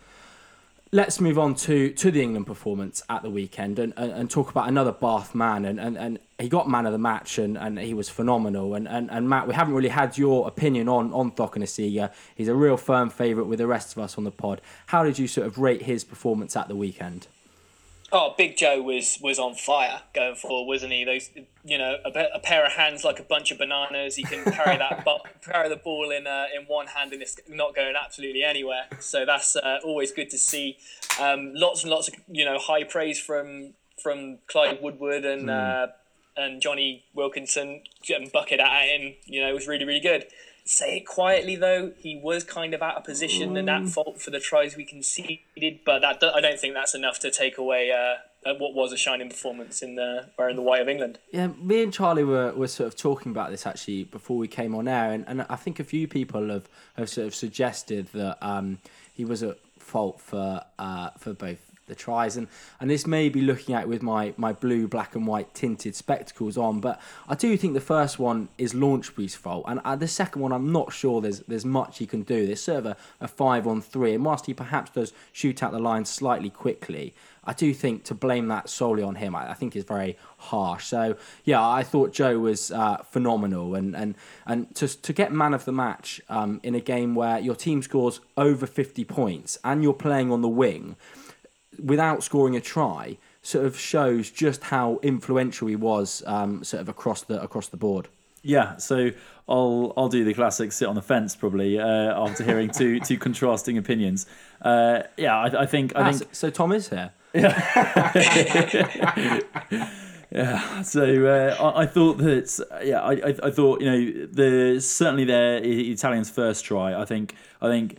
let's move on to to the England performance at the weekend and, and, and, talk about another Bath man. And, and, and he got man of the match and, and he was phenomenal. And, and, and Matt we haven't really had your opinion on on Cokanasiga he's a real firm favourite with the rest of us on the pod. How did you sort of rate his performance at the weekend Oh, Big Joe was was on fire going forward, wasn't he? Those, you know, a, a pair of hands like a bunch of bananas. He can carry that, carry the ball in uh, in one hand, and it's not going absolutely anywhere. So that's uh, always good to see. Um, lots and lots of you know high praise from from Clive Woodward and mm. uh, and Jonny Wilkinson getting bucket at him. You know, it was really really good say it quietly though, he was kind of out of position and at fault for the tries we conceded. But that I don't think that's enough to take away uh, what was a shining performance in the wearing the white of England. Yeah, me and Charlie were, were sort of talking about this actually before we came on air, and, and I think a few people have, have sort of suggested that um, he was at fault for uh, for both the tries. And and this may be looking at it with my my blue black and white tinted spectacles on but I do think the first one is Launchbury's fault. And uh, the second one I'm not sure there's there's much he can do. Sort of a, a five on three. And whilst he perhaps does shoot out the line slightly quickly I do think to blame that solely on him, I, I think is very harsh. So yeah, I thought Joe was uh, phenomenal, and and and to to get man of the match um, in a game where your team scores over fifty points and you're playing on the wing without scoring a try, sort of shows just how influential he was, um, sort of across the across the board. Yeah, so I'll I'll do the classic sit on the fence probably uh, after hearing two two contrasting opinions. Uh, yeah, I, I think I Ah, think so, Tom is here. Yeah, so uh, I, I thought that yeah, I, I, I thought you know the certainly their Italians' first try. I think I think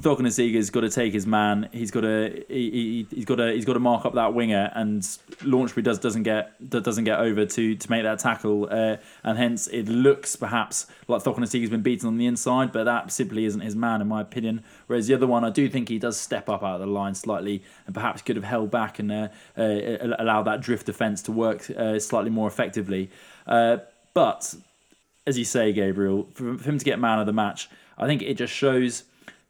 Cokanasiga's got to take his man. He's got to he, he, has got to he's got to mark up that winger, and Launchbury does doesn't get doesn't get over to to make that tackle, uh, and hence it looks perhaps like Cokanasiga's been beaten on the inside, but that simply isn't his man in my opinion. Whereas the other one, I do think he does step up out of the line slightly, and perhaps could have held back and uh, uh, allowed that drift defence to work uh, slightly more effectively. Uh, but as you say, Gabriel, for him to get man of the match, I think it just shows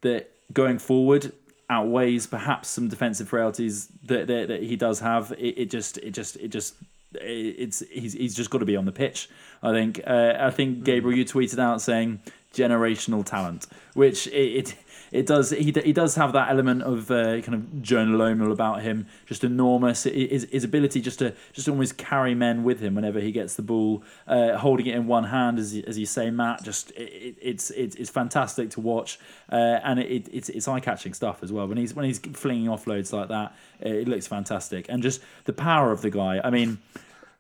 that going forward outweighs perhaps some defensive frailties that, that, that he does have. It, it just it just it just it's he's he's just got to be on the pitch. I think uh, I think Gabriel you tweeted out saying generational talent, which it, it it does he he does have that element of uh, kind of journal about him, just enormous. His, his ability just to just almost carry men with him whenever he gets the ball, uh, holding it in one hand, as as you say, Matt. Just it, it's it's it's fantastic to watch, uh, and it, it's it's eye catching stuff as well. When he's when he's flinging offloads like that, it looks fantastic, and just the power of the guy. I mean,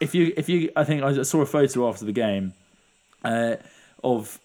if you if you I think I saw a photo after the game uh, of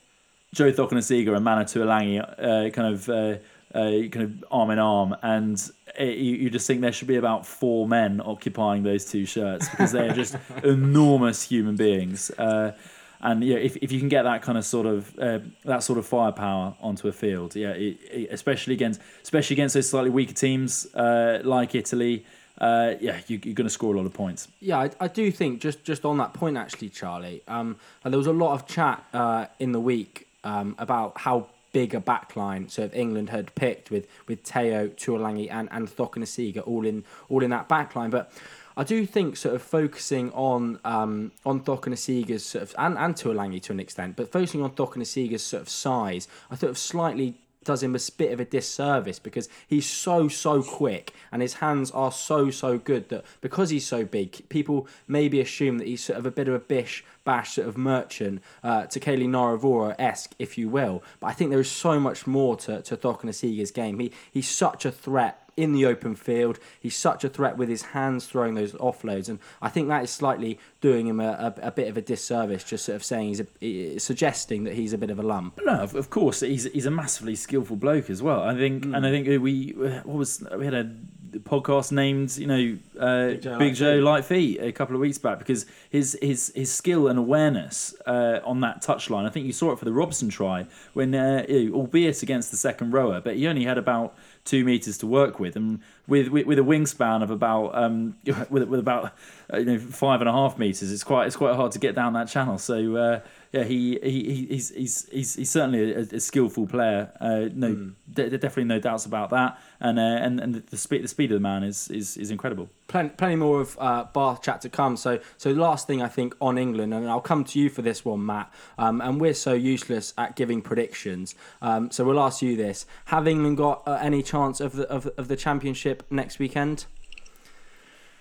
Joe Cokanasiga and Manu Tuilagi uh, kind of uh, uh, kind of arm in arm, and it, you, you just think there should be about four men occupying those two shirts because they're just enormous human beings. Uh, and yeah, if, if you can get that kind of sort of uh, that sort of firepower onto a field, yeah, it, it, especially against especially against those slightly weaker teams uh, like Italy. Uh, yeah, you, you're going to score a lot of points. Yeah, I, I do think just just on that point actually, Charlie. Um, there was a lot of chat uh, in the week um, about how big a backline sort of England had picked with with Teo, Tuilagi and and Cokanasiga all in all in that backline, but. I do think sort of focusing on um, on Cokanasiga's sort of and, and Tuilagi to an extent, but focusing on Cokanasiga's sort of size, I thought of slightly does him a bit of a disservice because he's so so quick and his hands are so so good that because he's so big, people maybe assume that he's sort of a bit of a bish bash sort of merchant uh, to Kaylee Noravora esque, if you will. But I think there is so much more to to Cokanasiga's game. He he's such a threat in the open field. He's such a threat with his hands throwing those offloads, and I think that is slightly doing him a, a, a bit of a disservice. Just sort of saying he's a, suggesting that he's a bit of a lump. No, of, of course he's he's a massively skillful bloke as well. I think, mm. and I think we what was we had a podcast named you know uh, Big Joe, Big Joe Light Feet a couple of weeks back because his his his skill and awareness uh, on that touchline. I think you saw it for the Robson try when, uh, albeit against the second rower, but he only had about two meters to work with, and with with, with a wingspan of about um, with with about uh, you know five and a half meters, it's quite it's quite hard to get down that channel. So uh, yeah, he, he he's he's he's, he's certainly a, a skillful player. Uh, no, mm. d- definitely no doubts about that. And uh, and and the speed the speed of the man is is, is incredible. Plenty, plenty more of uh, Bath chat to come. So so the last thing I think on England, and I'll come to you for this one, Matt. Um, and we're so useless at giving predictions. Um, so we'll ask you this: Have England got uh, any chance of the of, of the championship next weekend?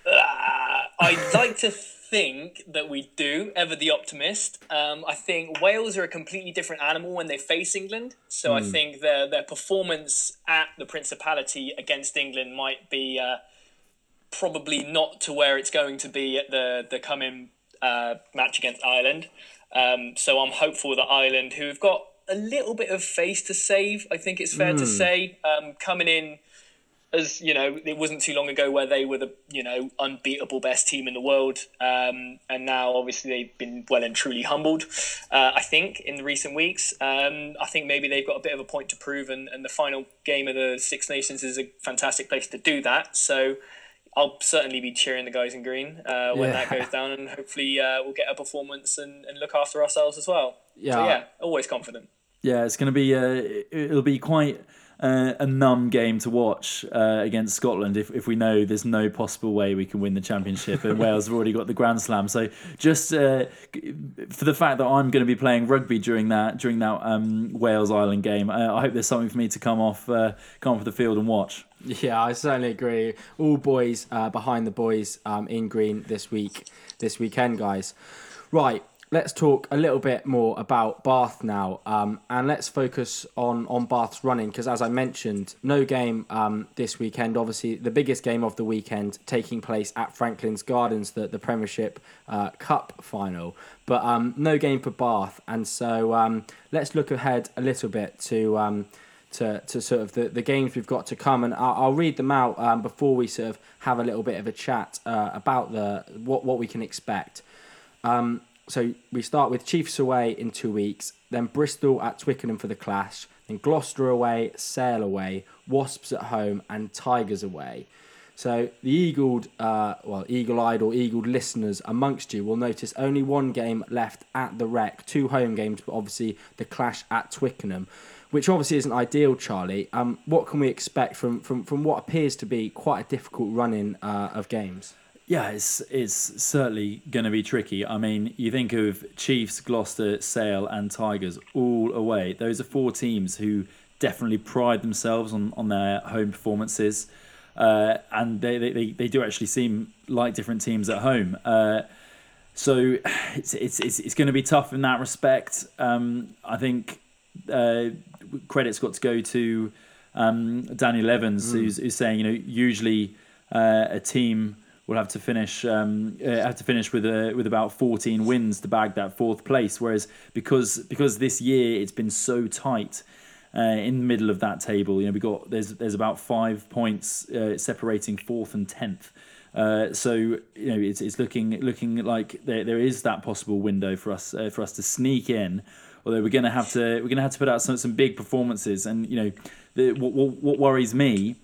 Uh, I'd like to think that we do, ever the optimist. Um, I think Wales are a completely different animal when they face England. So mm. I think their their performance at the Principality against England might be uh, probably not to where it's going to be at the the coming uh, match against Ireland. Um, so I'm hopeful that Ireland, who have got a little bit of face to save, I think it's fair mm. to say, um, coming in as you know, it wasn't too long ago where they were the you know unbeatable best team in the world, um, and now obviously they've been well and truly humbled. Uh, I think in the recent weeks, um, I think maybe they've got a bit of a point to prove, and, and the final game of the Six Nations is a fantastic place to do that. So. I'll certainly be cheering the guys in green uh, when Yeah. that goes down, and hopefully uh, we'll get a performance and, and look after ourselves as well. Yeah. So yeah, always confident. Yeah, it's going to be. Uh, it- it'll be quite a numb game to watch uh, against Scotland if, if we know there's no possible way we can win the championship and Wales have already got the Grand Slam. So just uh, for the fact that I'm going to be playing rugby during that during that um, Wales Ireland game, uh, I hope there's something for me to come off uh, come off the field and watch. Yeah, I certainly agree. All boys uh, behind the boys um, in green this week, this weekend, guys. Right, let's talk a little bit more about Bath now, um, and let's focus on on Bath's running because, as I mentioned, no game um, this weekend. Obviously, the biggest game of the weekend taking place at Franklin's Gardens, the the Premiership uh, Cup final. But um, no game for Bath, and so um, let's look ahead a little bit to. Um, to, to sort of the, the games we've got to come, and I'll, I'll read them out um, before we sort of have a little bit of a chat uh, about the what what we can expect. Um, so we start with Chiefs away in two weeks, then Bristol at Twickenham for the clash, then Gloucester away, Sale away, Wasps at home, and Tigers away. So the eagled, uh, well, eagle-eyed or eagled listeners amongst you will notice only one game left at the Rec, two home games, but obviously the clash at Twickenham, which obviously isn't ideal. Charlie, um, what can we expect from from from what appears to be quite a difficult run-in uh, of games? Yeah, it's it's certainly going to be tricky. I mean, you think of Chiefs, Gloucester, Sale, and Tigers all away. Those are four teams who definitely pride themselves on, on their home performances, uh, and they, they, they, they do actually seem like different teams at home. Uh, so it's it's it's, it's going to be tough in that respect. Um, I think uh, credit's got to go to um, Daniel Evans, who's, who's saying you know usually uh, a team will have to finish um, uh, have to finish with a, with about 14 wins to bag that fourth place. Whereas because because this year it's been so tight. Uh, in the middle of that table, you know, we got there's there's about five points uh, separating fourth and tenth. Uh, so you know it's, it's looking looking like there, there is that possible window for us uh, for us to sneak in. Although we're gonna have to we're gonna have to put out some some big performances, and you know the, what, what what worries me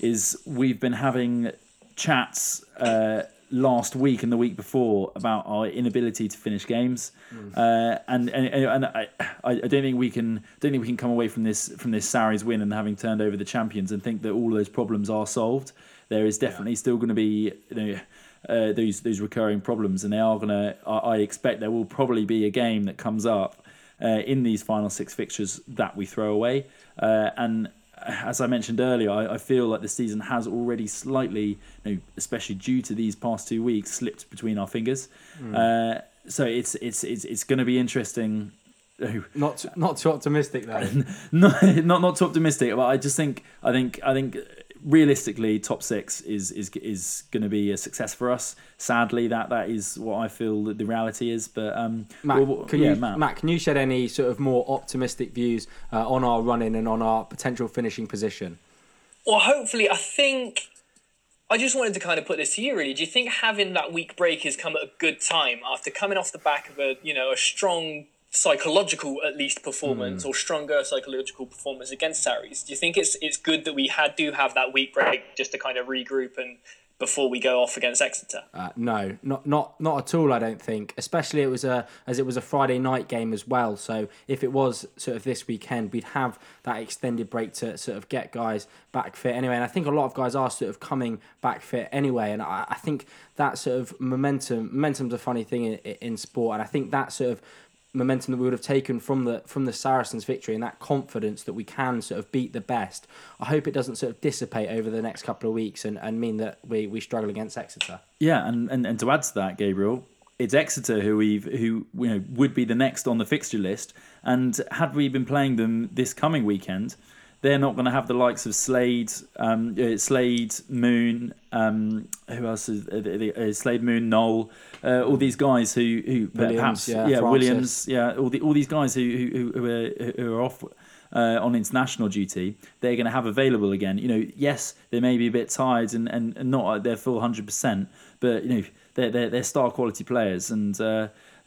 is we've been having chats uh, last week and the week before about our inability to finish games, uh, and and, and I, I don't think we can don't think we can come away from this from this Sarries win and having turned over the champions and think that all those problems are solved. There is definitely still going to be you know. Uh, those those recurring problems, and they are gonna. I, I expect there will probably be a game that comes up uh, in these final six fixtures that we throw away. Uh, and as I mentioned earlier, I, I feel like the season has already slightly, you know, especially due to these past two weeks, slipped between our fingers. Uh, so it's it's it's it's going to be interesting. Not too, not too optimistic though. not not not too optimistic, but I just think I think I think realistically, top six is is is going to be a success for us. Sadly, that that is what I feel that the reality is. But um, Matt, well, can yeah, you, Matt. Matt. can you shed any sort of more optimistic views uh, on our running and on our potential finishing position? Well, hopefully, I think. I just wanted to kind of put this to you, really. Do you think having that week break has come at a good time after coming off the back of a, you know, a strong psychological, at least, performance or stronger psychological performance against Sarries? Do you think it's it's good that we had do have that week break just to kind of regroup and before we go off against Exeter? Uh, no, not not not at all. I don't think. Especially it was a as it was a Friday night game as well. So if it was sort of this weekend, we'd have that extended break to sort of get guys back fit anyway. And I think a lot of guys are sort of coming back fit anyway. And I, I think that sort of momentum momentum's a funny thing in, in sport. And I think that sort of momentum that we would have taken from the from the Saracens victory and that confidence that we can sort of beat the best. I hope it doesn't sort of dissipate over the next couple of weeks and, and mean that we, we struggle against Exeter. Yeah, and, and, and to add to that, Gabriel, it's Exeter who we've who you know would be the next on the fixture list, and had we been playing them this coming weekend, they're not going to have the likes of Slade, um, uh, Slade, Moon, um, who else is uh, uh, Slade, Moon, Nowell, uh, all these guys who who Williams, perhaps yeah, yeah Williams, yeah, all the all these guys who who, who, are, who are off uh, on international duty, they're going to have available again. You know, yes, they may be a bit tired and, and, and not at their full hundred percent, but you know they're, they're they're star quality players and.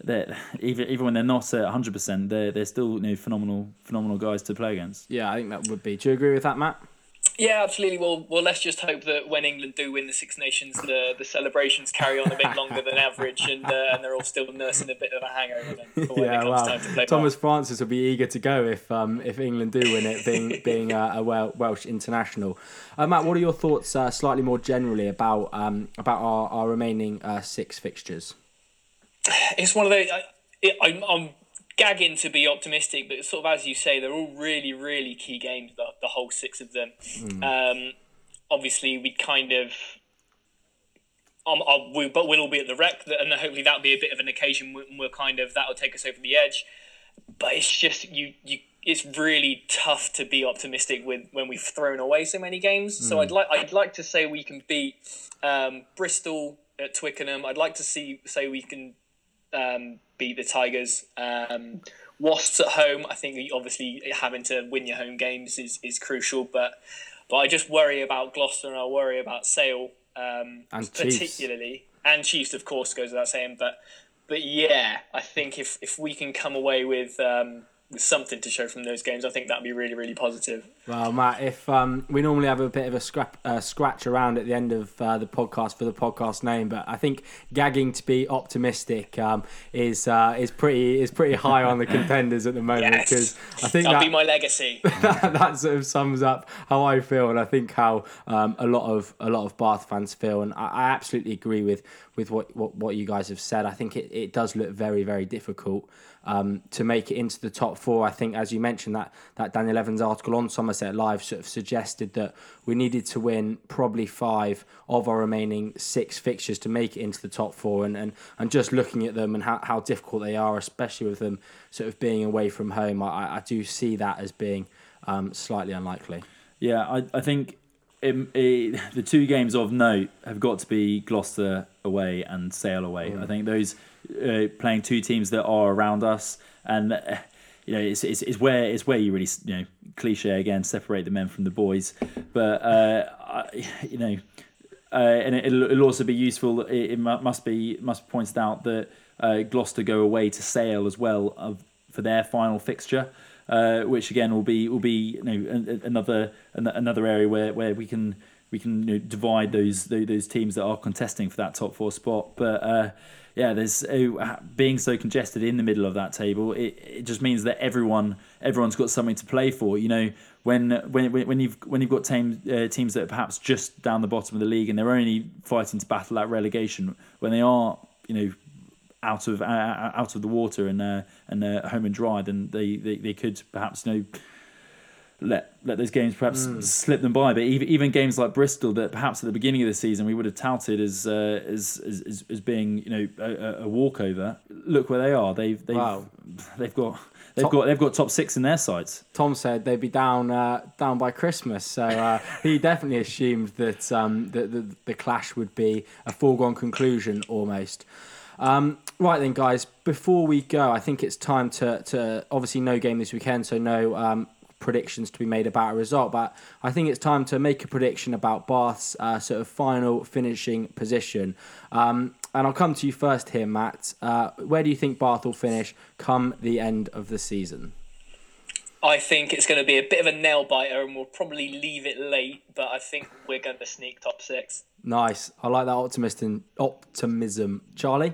They're, even even when they're not at hundred percent, they're they're still you know phenomenal phenomenal guys to play against. Yeah, I think that would be. Do you agree with that, Matt? Yeah, absolutely. Well, well, let's just hope that when England do win the Six Nations, the, the celebrations carry on a bit longer than average, and uh, and they're all still nursing a bit of a hangover then for when it Yeah, comes wow. time to play. Thomas Francis will be eager to go if um, if England do win it, being being uh, a Wel- Welsh international. Uh, Matt, what are your thoughts, uh, slightly more generally, about um, about our, our remaining uh, six fixtures? It's one of those. I, it, I'm, I'm gagging to be optimistic, but sort of as you say, they're all really, really key games. The, the whole six of them. Um, obviously, we kind of. Um, I'll, we, but we'll all be at the rec, and hopefully that'll be a bit of an occasion. when We'll kind of that'll take us over the edge. But it's just you, you. It's really tough to be optimistic with when we've thrown away so many games. So I'd like, I'd like to say we can beat um, Bristol at Twickenham. I'd like to see say we can um, beat the Tigers. Um, Wasps at home, I think obviously having to win your home games is, is crucial, but but I just worry about Gloucester and I worry about Sale, um, And Chiefs. particularly, and Chiefs of course goes without saying. But but yeah, I think if if we can come away with um, with something to show from those games, I think that'd be really really positive. Well, Matt, if um, we normally have a bit of a scrap, uh, scratch around at the end of uh, the podcast for the podcast name, but I think gagging to be optimistic um, is uh, is pretty is pretty high on the contenders at the moment Yes, because I think that'll that, be my legacy. that, that sort of sums up how I feel, and I think how um, a lot of a lot of Bath fans feel, and I, I absolutely agree with with what, what what you guys have said. I think it, it does look very very difficult um, to make it into the top four. I think, as you mentioned, that that Daniel Evans article on Somerset Live sort of suggested that we needed to win probably five of our remaining six fixtures to make it into the top four, and and, and just looking at them and how, how difficult they are, especially with them sort of being away from home, I, I do see that as being um, slightly unlikely. Yeah, I, I think it, it, the two games of note have got to be Gloucester away and Sale away. I think those uh, playing two teams that are around us, and uh, you know, it's, it's, it's where it's where you really you know cliche again separate the men from the boys. But uh, I, you know, uh, and it, it'll, it'll also be useful. It, it must be must be pointed out that uh, Gloucester go away to Sale as well of, for their final fixture, uh, which again will be will be you know an- an- another another area where, where we can we can you know, divide those those those teams that are contesting for that top four spot. But uh, yeah, there's uh, being so congested in the middle of that table. It, it just means that everyone everyone's got something to play for. You know, when when when you've when you've got team, uh, teams that are perhaps just down the bottom of the league and they're only fighting to battle that relegation, when they are you know out of uh, out of the water and uh, and uh, home and dry, then they, they, they could perhaps you know let let those games perhaps slip them by. But even even games like Bristol, that perhaps at the beginning of the season we would have touted as uh, as, as as being you know a, a- walkover. Look where they are. They've they've Wow. they've got they've Top- got they've got top six in their sights. Tom said they'd be down uh, down by Christmas, so uh, he definitely assumed that um, that the, the clash would be a foregone conclusion almost. Um, right then, guys. Before we go, I think it's time to to obviously no game this weekend, so no um, predictions to be made about a result. But I think it's time to make a prediction about Bath's uh, sort of final finishing position. Um, and I'll come to you first here, Matt. Uh, where do you think Bath will finish come the end of the season? I think it's going to be a bit of a nail biter, and we'll probably leave it late. But I think we're going to sneak top six. Nice. I like that optimism. Optimism, Charlie.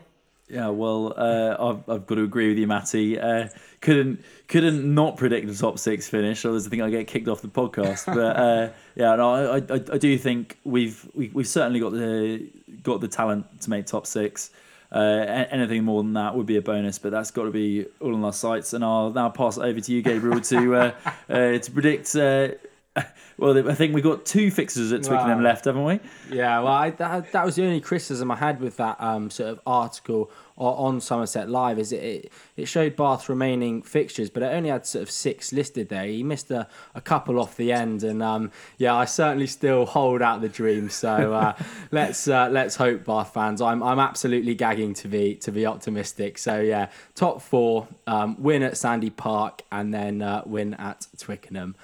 Yeah, well, uh, I've, I've got to agree with you, Matty. Uh, couldn't couldn't not predict the top six finish. Otherwise, I think I get kicked off the podcast. But uh, yeah, no, I, I I do think we've we, we've certainly got the got the talent to make top six. Uh, anything more than that would be a bonus, but that's got to be all on our sights. And I'll now pass it over to you, Gabriel, to uh, uh, to predict uh, Well, I think we've got two fixes at Twickenham Wow. left, haven't we? Yeah, well, I, that, that was the only criticism I had with that um, sort of article on Somerset Live. Is it, it it showed Bath's remaining fixtures, but it only had sort of six listed there. He missed a, a couple off the end, and um, yeah, I certainly still hold out the dream. So uh, let's uh, let's hope, Bath fans. I'm I'm absolutely gagging to be to be optimistic. So yeah, top four, um, win at Sandy Park, and then uh, win at Twickenham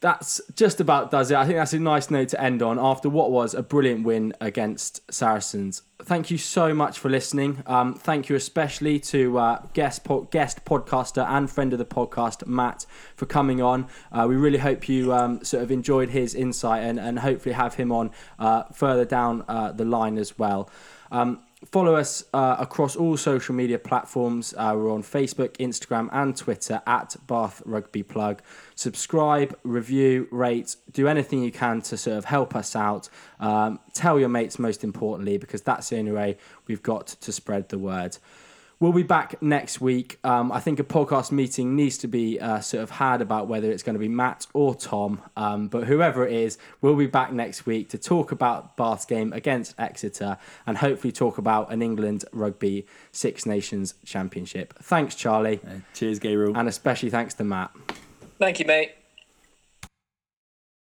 that's just about does it. I think that's a nice note to end on after what was a brilliant win against Saracens. Thank you so much for listening. Um, thank you especially to uh, guest po- guest podcaster and friend of the podcast Matt for coming on. Uh, we really hope you um, sort of enjoyed his insight and, and hopefully have him on uh, further down uh, the line as well. Um, Follow us uh, across all social media platforms. Uh, we're on Facebook, Instagram, and Twitter at Bath Rugby Plug. Subscribe, review, rate, do anything you can to sort of help us out. Um, tell your mates, most importantly, because that's the only way we've got to spread the word. We'll be back next week. Um, I think a podcast meeting needs to be uh, sort of had about whether it's going to be Matt or Tom, um, but whoever it is, we'll be back next week to talk about Bath's game against Exeter and hopefully talk about an England Rugby Six Nations Championship. Thanks, Charlie, Cheers, Gabriel. and especially thanks to Matt. Thank you, mate.